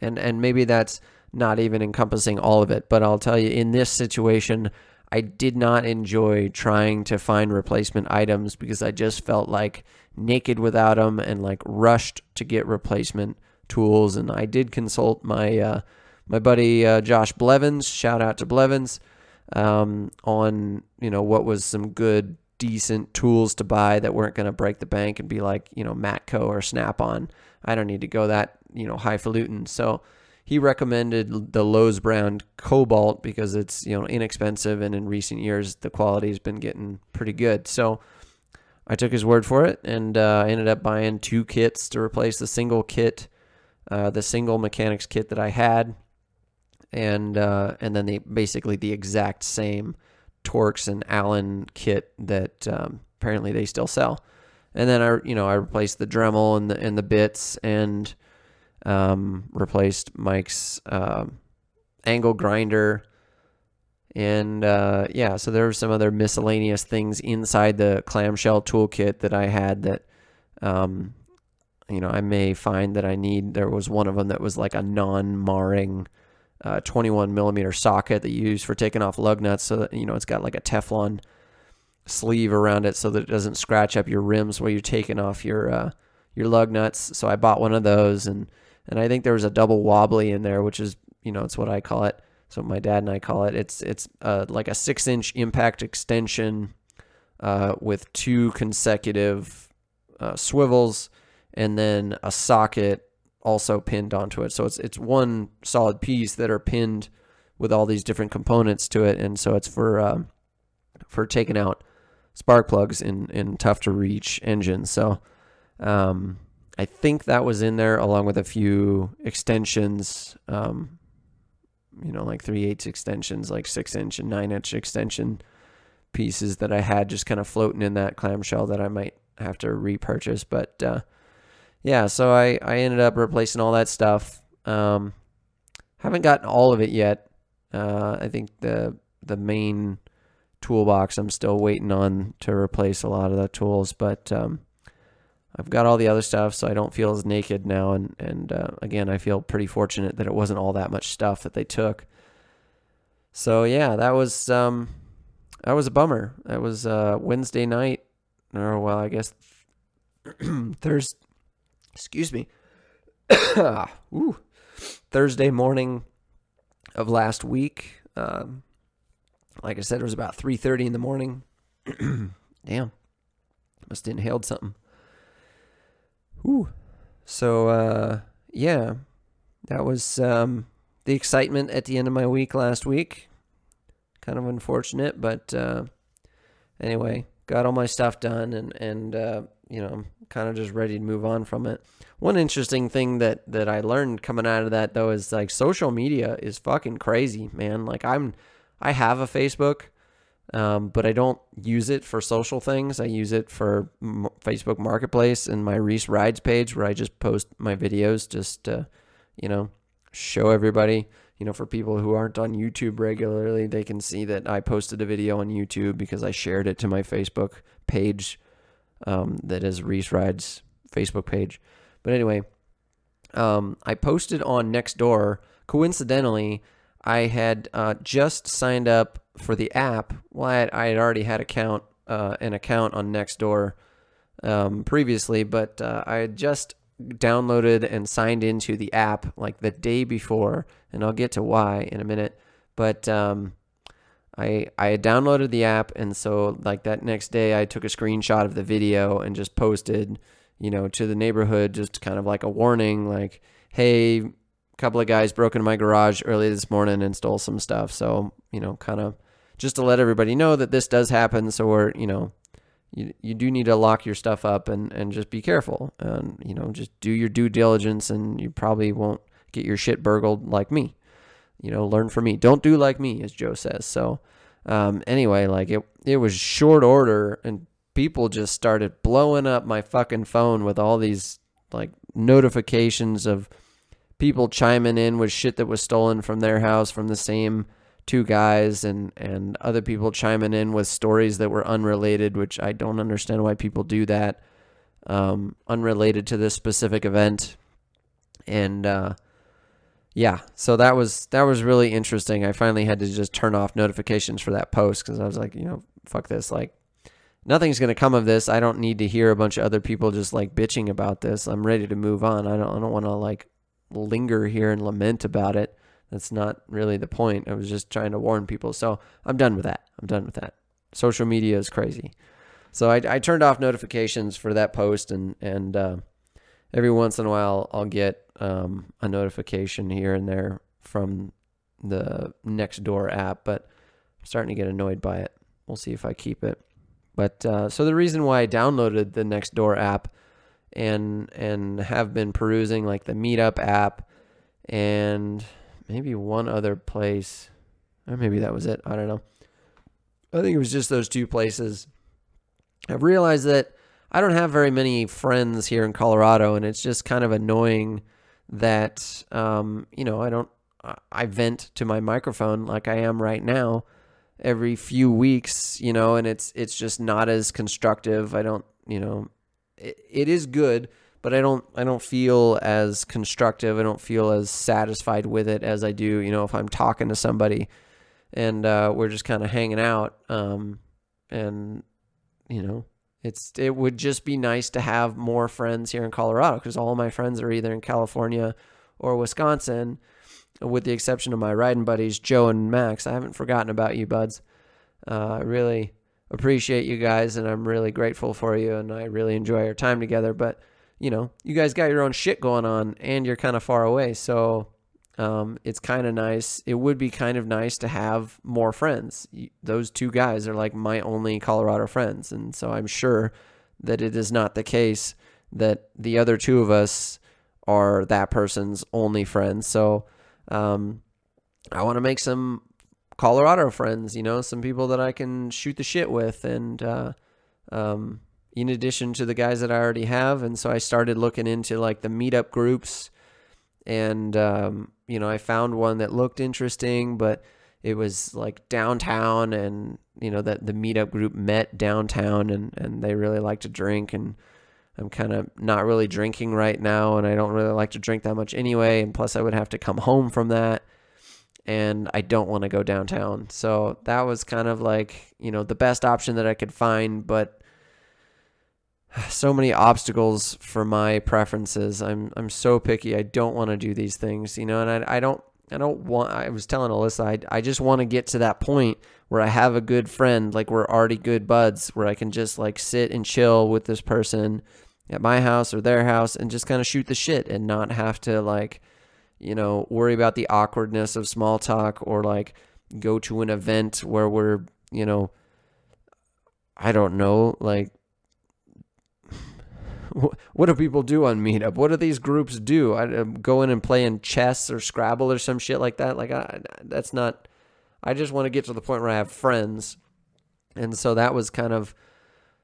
and and maybe that's not even encompassing all of it, but I'll tell you in this situation, I did not enjoy trying to find replacement items because I just felt like naked without them and like rushed to get replacement tools. And I did consult my uh, my buddy uh, Josh Blevins. Shout out to Blevins um, on you know what was some good decent tools to buy that weren't going to break the bank and be like you know Matco or Snap on. I don't need to go that you know highfalutin. So he recommended the Lowe's brand Kobalt because it's you know inexpensive and in recent years the quality has been getting pretty good. So I took his word for it and uh, ended up buying two kits to replace the single kit, uh, the single mechanics kit that I had and uh, and then the basically the exact same Torx and Allen kit that um, apparently they still sell. And then I you know I replaced the Dremel and the and the bits and um, replaced Mike's uh, angle grinder. And uh, yeah, so there were some other miscellaneous things inside the clamshell toolkit that I had that, um, you know, I may find that I need. There was one of them that was like a non-marring uh, 21 millimeter socket that you use for taking off lug nuts so that you know it's got like a Teflon sleeve around it so that it doesn't scratch up your rims while you're taking off your uh, your lug nuts. So I bought one of those, and and I think there was a double wobbly in there, which is you know it's what I call it. So my dad and I call it. It's it's uh, like a six inch impact extension uh, with two consecutive uh, swivels, and then a socket also pinned onto it. So it's it's one solid piece that are pinned with all these different components to it, and so it's for um, for taking out spark plugs in in tough to reach engines. So um, I think that was in there along with a few extensions. Um, you know, like three eighths extensions, like six inch and nine inch extension pieces that I had just kind of floating in that clamshell that I might have to repurchase. But uh, yeah, so I, I ended up replacing all that stuff. Um, haven't gotten all of it yet. Uh, I think the the main toolbox I'm still waiting on to replace a lot of the tools, but um, I've got all the other stuff, so I don't feel as naked now. And and uh, again, I feel pretty fortunate that it wasn't all that much stuff that they took. So yeah, that was um, that was a bummer. That was uh, Wednesday night, or well, I guess Thursday. Excuse me. Ooh, Thursday morning of last week. Um, like I said, it was about three thirty in the morning. Damn, must have inhaled something. Ooh. So uh, yeah, that was um, the excitement at the end of my week last week. Kind of unfortunate, but uh, anyway, got all my stuff done, and and uh, you know, I'm kind of just ready to move on from it. One interesting thing that that I learned coming out of that though is like social media is fucking crazy, man. Like I'm, I have a Facebook. Um, but I don't use it for social things. I use it for M- Facebook Marketplace and my Reese Rides page where I just post my videos just to, you know, show everybody. You know, for people who aren't on YouTube regularly, they can see that I posted a video on YouTube because I shared it to my Facebook page um, that is Reese Rides Facebook page. But anyway, um, I posted on Nextdoor. Coincidentally, I had uh, just signed up for the app. Well, I had, I had already had account uh, an account on Nextdoor um, previously, but uh, I had just downloaded and signed into the app like the day before, and I'll get to why in a minute. But um, I I had downloaded the app, and so like that next day, I took a screenshot of the video and just posted, you know, to the neighborhood, just kind of like a warning, like, hey, couple of guys broke into my garage early this morning and stole some stuff. So, you know, kind of just to let everybody know that this does happen. So we're, you know, you, you do need to lock your stuff up and, and just be careful and, you know, just do your due diligence and you probably won't get your shit burgled like me. You know, learn from me. Don't do like me, as Joe says. So, um, anyway, like it, it was short order and people just started blowing up my fucking phone with all these like notifications of, people chiming in with shit that was stolen from their house from the same two guys and and other people chiming in with stories that were unrelated which I don't understand why people do that um, unrelated to this specific event. And uh, yeah so that was that was really interesting. I finally had to just turn off notifications for that post cuz I was like you know fuck this like nothing's going to come of this. I don't need to hear a bunch of other people just like bitching about this. I'm ready to move on. I don't I don't want to like linger here and lament about it. That's not really the point. I was just trying to warn people. So I'm done with that. I'm done with that. Social media is crazy. So I, I turned off notifications for that post, and and uh, every once in a while I'll get um, a notification here and there from the Nextdoor app, but I'm starting to get annoyed by it. We'll see if I keep it. But uh, so the reason why I downloaded the Nextdoor app and and have been perusing like the Meetup app and maybe one other place, or maybe that was it. I don't know. I think it was just those two places. I've realized that I don't have very many friends here in Colorado, and it's just kind of annoying that um, you know I don't I vent to my microphone like I am right now every few weeks, you know, and it's it's just not as constructive. I don't, you know, it is good, but I don't I don't feel as constructive. I don't feel as satisfied with it as I do, you know, if I'm talking to somebody and uh, we're just kind of hanging out, um, and you know, It's it would just be nice to have more friends here in Colorado because all my friends are either in California or Wisconsin, with the exception of my riding buddies Joe and Max. I haven't forgotten about you, buds. Uh, really appreciate you guys, and I'm really grateful for you, and I really enjoy our time together. But you know, you guys got your own shit going on, and you're kind of far away, so um, it's kind of nice. It would be kind of nice to have more friends. Those two guys are like my only Colorado friends. And so I'm sure that it is not the case that the other two of us are that person's only friends. So um, I want to make some Colorado friends, you know, some people that I can shoot the shit with. And uh, um, in addition to the guys that I already have. And so I started looking into like the meetup groups and um, you know I found one that looked interesting, but it was like downtown, and you know that the meetup group met downtown, and and they really like to drink, and I'm kind of not really drinking right now, and I don't really like to drink that much anyway, and plus I would have to come home from that. And I don't want to go downtown. So that was kind of like, you know, the best option that I could find, but so many obstacles for my preferences. I'm I'm so picky. I don't want to do these things, you know, and I I don't I don't want I was telling Alyssa I I just want to get to that point where I have a good friend, like we're already good buds, where I can just like sit and chill with this person at my house or their house and just kind of shoot the shit and not have to like you know, worry about the awkwardness of small talk or like go to an event where we're, you know, I don't know, like what do people do on Meetup? What do these groups do? I uh, go in and play in chess or Scrabble or some shit like that. Like I, that's not. I just want to get to the point where I have friends, and so that was kind of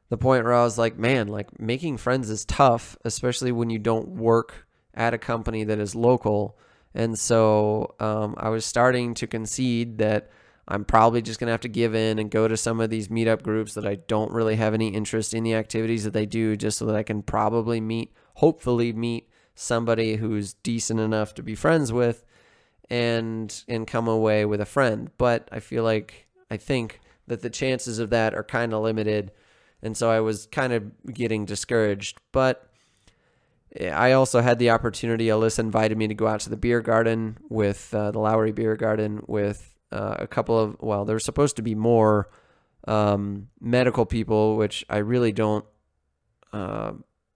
the point where I was like, man, like making friends is tough, especially when you don't work at a company that is local. And so um, I was starting to concede that I'm probably just going to have to give in and go to some of these meetup groups that I don't really have any interest in the activities that they do, just so that I can probably meet, hopefully, meet somebody who's decent enough to be friends with and and come away with a friend. But I feel like I think that the chances of that are kind of limited. And so I was kind of getting discouraged. But I also had the opportunity. Alyssa invited me to go out to the beer garden with uh, the Lowry Beer Garden with uh, a couple of well, there's supposed to be more um, medical people, which I really don't. Uh,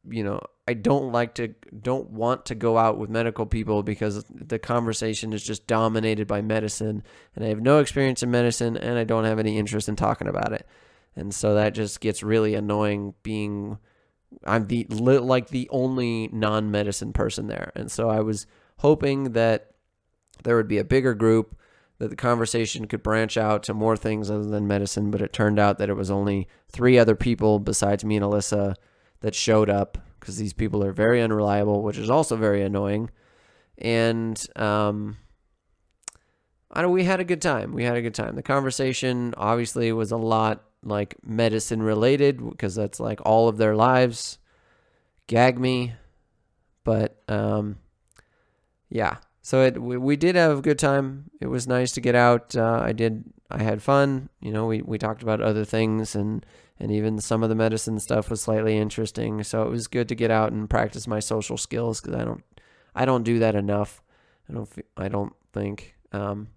you know, I don't like to, don't want to go out with medical people because the conversation is just dominated by medicine, and I have no experience in medicine, and I don't have any interest in talking about it, and so that just gets really annoying. Being, I'm the like the only non-medicine person there, and so I was hoping that there would be a bigger group that the conversation could branch out to more things other than medicine, but it turned out that it was only three other people besides me and Alyssa that showed up because these people are very unreliable, which is also very annoying. And um, I know we had a good time. We had a good time. The conversation obviously was a lot like medicine related because that's like all of their lives. Gag me, but um, yeah, so it we, we did have a good time. It was nice to get out. Uh, I did. I had fun. You know, we, we talked about other things and and even some of the medicine stuff was slightly interesting. So it was good to get out and practice my social skills because I don't I don't do that enough. I don't I don't think. Um,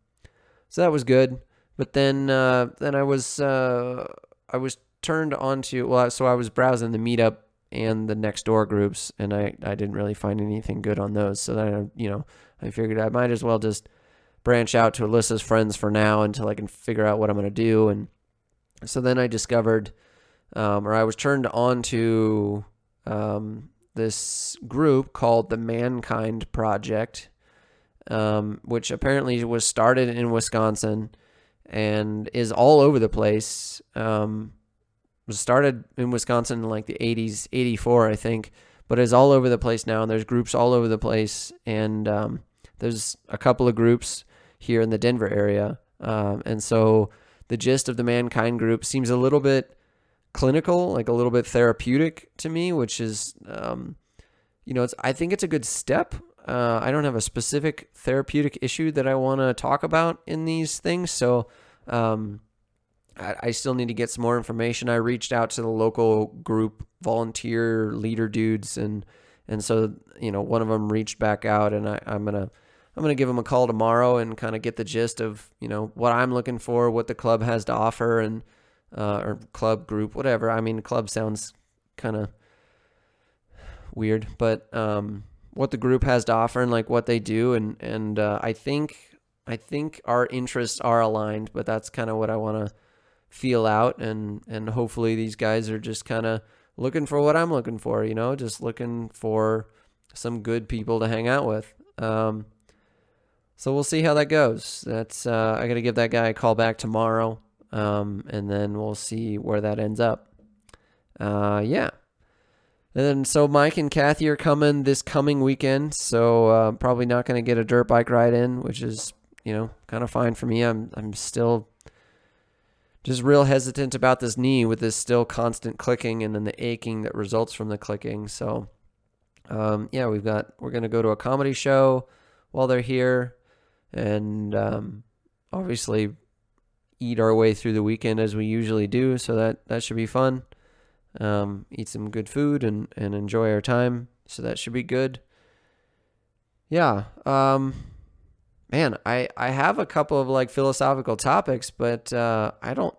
so that was good. But then uh, then I was uh, I was turned onto well so I was browsing the meetup and the next door groups and I, I didn't really find anything good on those so then I, you know I figured I might as well just branch out to Alyssa's friends for now until I can figure out what I'm to do. And so then I discovered, um, or I was turned onto um, this group called the Mankind Project, um, which apparently was started in Wisconsin and is all over the place. Um, was started in Wisconsin in like the 80s, 84, I think, but is all over the place now. And there's groups all over the place. And um, there's a couple of groups here in the Denver area. Um, and so the gist of the mankind group seems a little bit clinical, like a little bit therapeutic to me, which is, um, you know, it's, I think it's a good step. Uh, I don't have a specific therapeutic issue that I want to talk about in these things. So, um, I, I still need to get some more information. I reached out to the local group volunteer leader dudes, and and so you know one of them reached back out, and I, I'm gonna I'm gonna give them a call tomorrow and kind of get the gist of you know what I'm looking for, what the club has to offer, and uh, or club group, whatever. I mean, club sounds kind of weird, but um, what the group has to offer and like what they do, and and uh, I think I think our interests are aligned, but that's kind of what I want to feel out, and and hopefully these guys are just kind of looking for what I'm looking for, you know, just looking for some good people to hang out with. Um, so we'll see how that goes. That's uh, I got to give that guy a call back tomorrow, um, and then we'll see where that ends up. Uh, yeah. And then, so Mike and Kathy are coming this coming weekend, so uh, probably not going to get a dirt bike ride in, which is you know kind of fine for me. I'm I'm still just real hesitant about this knee with this still constant clicking and then the aching that results from the clicking. So um, yeah, we've got we're going to go to a comedy show while they're here, and um, obviously eat our way through the weekend as we usually do. So that that should be fun um, eat some good food and, and enjoy our time. So that should be good. Yeah. Um, man, I, I have a couple of like philosophical topics, but uh, I don't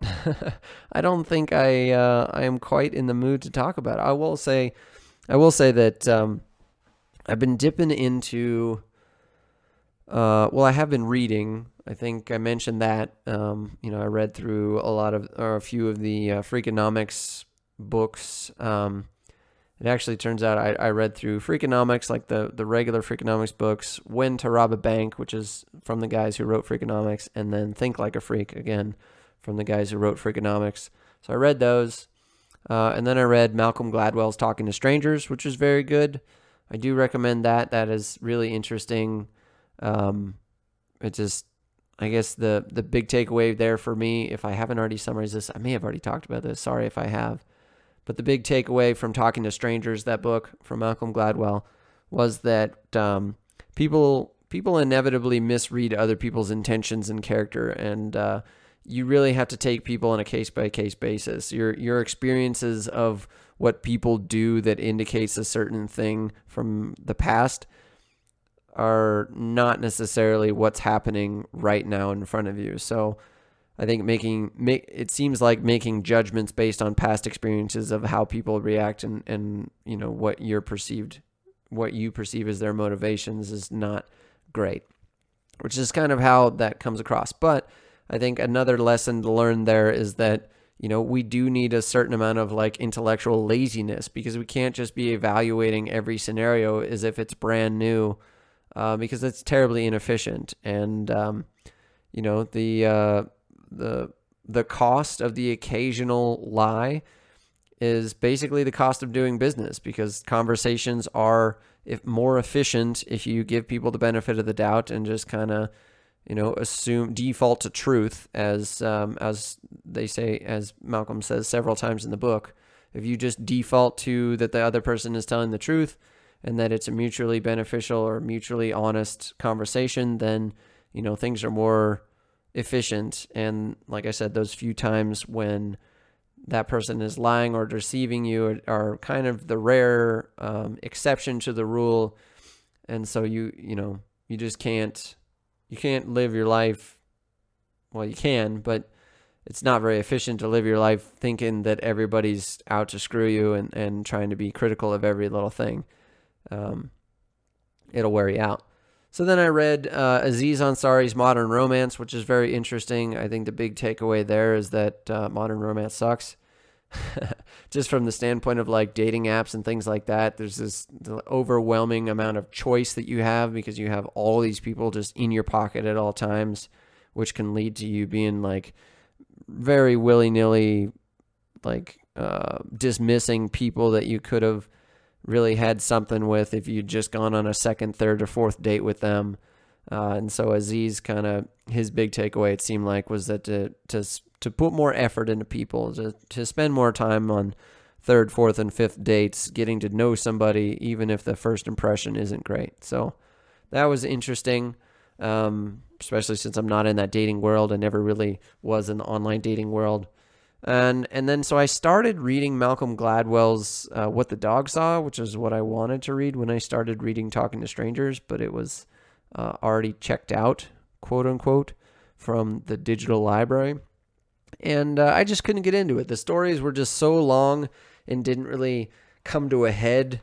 I don't think I uh, I am quite in the mood to talk about it. I will say I will say that um, I've been dipping into uh, well, I have been reading. I think I mentioned that. Um, you know, I read through a lot of or a few of the uh, Freakonomics books. Um, it actually turns out I, I read through Freakonomics, like the, the regular Freakonomics books, When to Rob a Bank, which is from the guys who wrote Freakonomics, and then Think Like a Freak, again, from the guys who wrote Freakonomics. So I read those. Uh, and then I read Malcolm Gladwell's Talking to Strangers, which was very good. I do recommend that. That is really interesting. Um, it just, I guess the the big takeaway there for me, if I haven't already summarized this, I may have already talked about this. Sorry if I have. But the big takeaway from talking to strangers, that book from Malcolm Gladwell, was that um, people people inevitably misread other people's intentions and character, and uh, you really have to take people on a case by case basis. Your your experiences of what people do that indicates a certain thing from the past are not necessarily what's happening right now in front of you. So I think making make it seems like making judgments based on past experiences of how people react and and you know what you're perceived what you perceive as their motivations is not great. Which is kind of how that comes across. But I think another lesson to learn there is that you know we do need a certain amount of like intellectual laziness because we can't just be evaluating every scenario as if it's brand new uh, because it's terribly inefficient and um, you know the uh, the the cost of the occasional lie is basically the cost of doing business because conversations are if more efficient if you give people the benefit of the doubt and just kind of you know assume default to truth as um, as they say as Malcolm says several times in the book. If you just default to that the other person is telling the truth and that it's a mutually beneficial or mutually honest conversation then you know things are more efficient. And like I said, those few times when that person is lying or deceiving you are, kind of the rare um, exception to the rule. And so you, you know, you just can't, you can't live your life. Well, you can, but it's not very efficient to live your life thinking that everybody's out to screw you and, and trying to be critical of every little thing. Um, it'll wear you out. So then I read uh, Aziz Ansari's Modern Romance, which is very interesting. I think the big takeaway there is that uh, modern romance sucks. Just from the standpoint of like dating apps and things like that, there's this overwhelming amount of choice that you have because you have all these people just in your pocket at all times, which can lead to you being like very willy nilly, like uh, dismissing people that you could have really had something with if you'd just gone on a second, third, or fourth date with them. Uh, and so Aziz kind of his big takeaway it seemed like was that to to to put more effort into people, to to spend more time on third, fourth, and fifth dates, getting to know somebody, even if the first impression isn't great. So that was interesting. um, especially since I'm not in that dating world. I never really was in the online dating world. And and then so I started reading Malcolm Gladwell's uh, What the Dog Saw, which is what I wanted to read when I started reading Talking to Strangers, but it was uh, already checked out, quote unquote, from the digital library. And uh, I just couldn't get into it. The stories were just so long and didn't really come to a head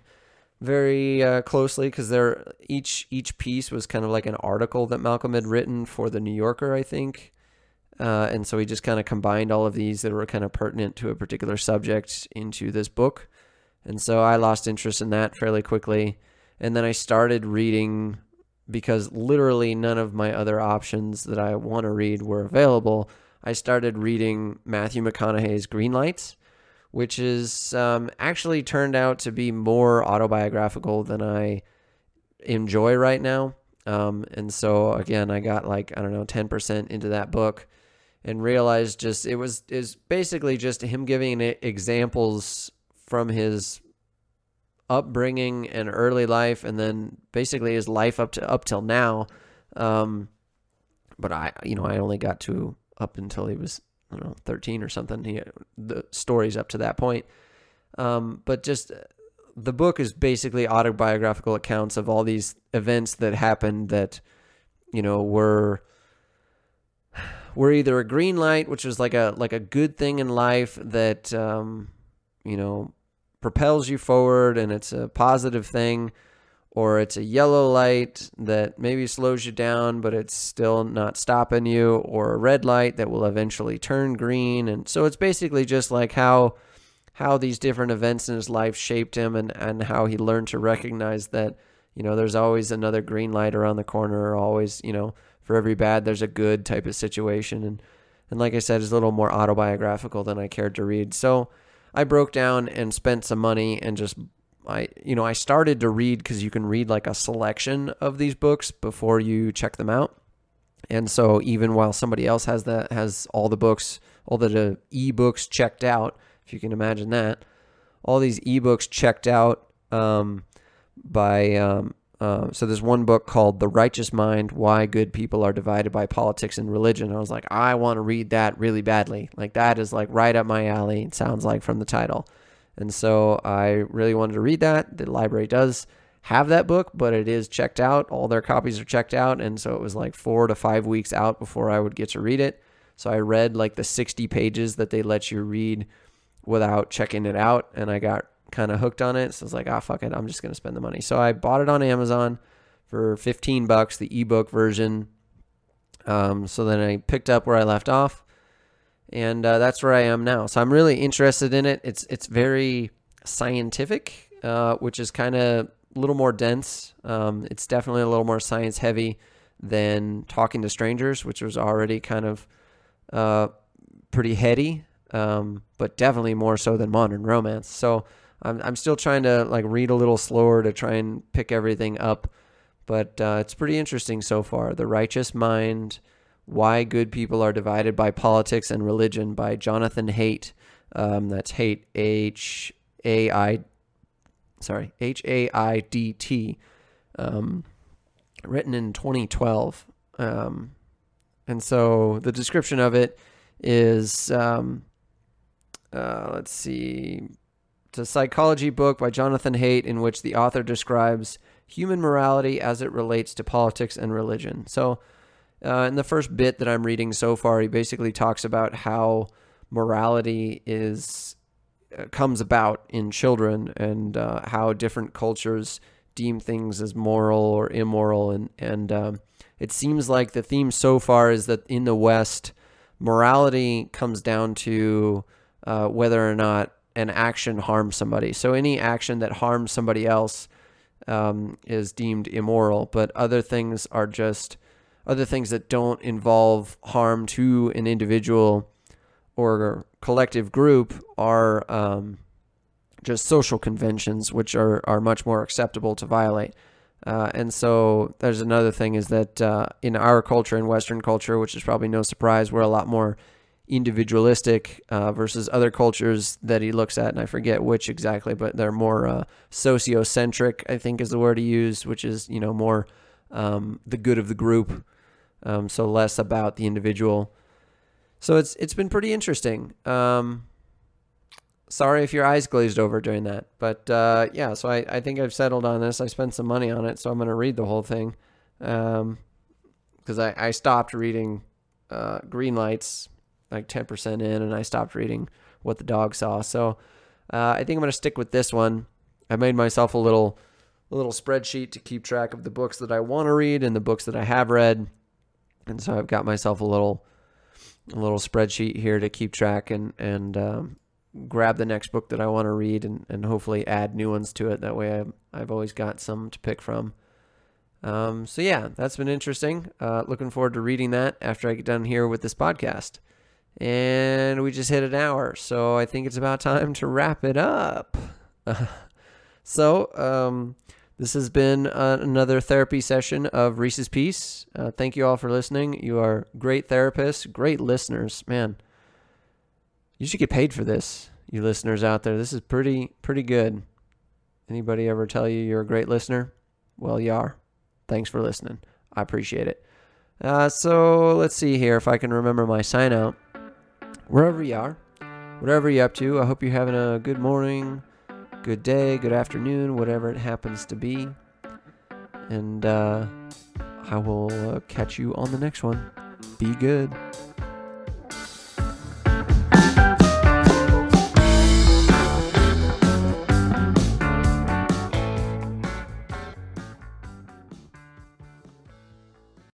very uh, closely because they're each each piece was kind of like an article that Malcolm had written for the New Yorker, I think. Uh, and so he just kind of combined all of these that were kind of pertinent to a particular subject into this book. And so I lost interest in that fairly quickly. And then I started reading because literally none of my other options that I want to read were available. I started reading Matthew McConaughey's Green Lights which is um, actually turned out to be more autobiographical than I enjoy right now. Um, and so again, I got like I don't know, ten percent into that book, and realized just it was is basically just him giving examples from his upbringing and early life, and then basically his life up to up till now. Um, but I, you know, I only got to up until he was I don't know, 13 or something. He, the stories up to that point. Um, but just the book is basically autobiographical accounts of all these events that happened that, you know, were were either a green light, which was like a like a good thing in life that um, you know propels you forward and it's a positive thing, or it's a yellow light that maybe slows you down, but it's still not stopping you, or a red light that will eventually turn green. And so it's basically just like how how these different events in his life shaped him and, and how he learned to recognize that, you know, there's always another green light around the corner, or always, you know, for every bad there's a good type of situation. And and like I said, it's a little more autobiographical than I cared to read. So I broke down and spent some money and just I you know I started to read because you can read like a selection of these books before you check them out, and so even while somebody else has that has all the books, all the e-books checked out, if you can imagine that, all these e-books checked out um, by um, uh, so there's one book called The Righteous Mind: Why Good People Are Divided by Politics and Religion. I was like, I want to read that really badly. Like that is like right up my alley. It sounds like from the title. And so I really wanted to read that. The library does have that book, but it is checked out. All their copies are checked out. And so it was like four to five weeks out before I would get to read it. So I read like the 60 pages that they let you read without checking it out. And I got kind of hooked on it. So I was like, ah, fuck it. I'm just going to spend the money. So I bought it on Amazon for 15 bucks, the ebook version. Um, so then I picked up where I left off and uh, that's where I am now. So I'm really interested in it. It's it's very scientific, uh, which is kind of a little more dense. Um, it's definitely a little more science heavy than Talking to Strangers, which was already kind of uh, pretty heady, um, but definitely more so than Modern Romance. So I'm I'm still trying to like read a little slower to try and pick everything up, but uh, it's pretty interesting so far. The Righteous Mind. Why Good People Are Divided by Politics and Religion by Jonathan Haidt. Um, that's Haidt, H A I, sorry, H A I D T, um, written in 2012. Um, and so the description of it is, um, uh, let's see, it's a psychology book by Jonathan Haidt in which the author describes human morality as it relates to politics and religion. So uh, in the first bit that I'm reading so far, he basically talks about how morality is uh, comes about in children and uh, how different cultures deem things as moral or immoral, and and um, it seems like the theme so far is that in the West, morality comes down to uh, whether or not an action harms somebody. So any action that harms somebody else um, is deemed immoral, but other things are just other things that don't involve harm to an individual or collective group are um, just social conventions, which are, are much more acceptable to violate. Uh, and so there's another thing is that uh, in our culture, in Western culture, which is probably no surprise, we're a lot more individualistic uh, versus other cultures that he looks at, and I forget which exactly, but they're more uh, sociocentric. I think is the word he used, which is you know more um, the good of the group. Um, so less about the individual. So it's it's been pretty interesting. Um, sorry if your eyes glazed over during that, but uh, yeah. So I, I think I've settled on this. I spent some money on it, so I'm gonna read the whole thing. Um, because I I stopped reading uh, Green Lights like 10% in, and I stopped reading What the Dog Saw. So uh, I think I'm gonna stick with this one. I made myself a little a little spreadsheet to keep track of the books that I want to read and the books that I have read. And so I've got myself a little a little spreadsheet here to keep track and and um, grab the next book that I want to read and, and hopefully add new ones to it. That way I've, I've always got some to pick from. Um, so yeah, that's been interesting. Uh, looking forward to reading that after I get done here with this podcast. And we just hit an hour, so I think it's about time to wrap it up. so, um, this has been uh, another therapy session of Reese's Piece. Uh, thank you all for listening. You are great therapists, great listeners. Man, you should get paid for this, you listeners out there. This is pretty pretty good. Anybody ever tell you you're a great listener? Well, you are. Thanks for listening. I appreciate it. Uh, so let's see here if I can remember my sign out. Wherever you are, whatever you're up to, I hope you're having a good morning, good day, good afternoon, whatever it happens to be. And uh, I will uh, catch you on the next one. Be good.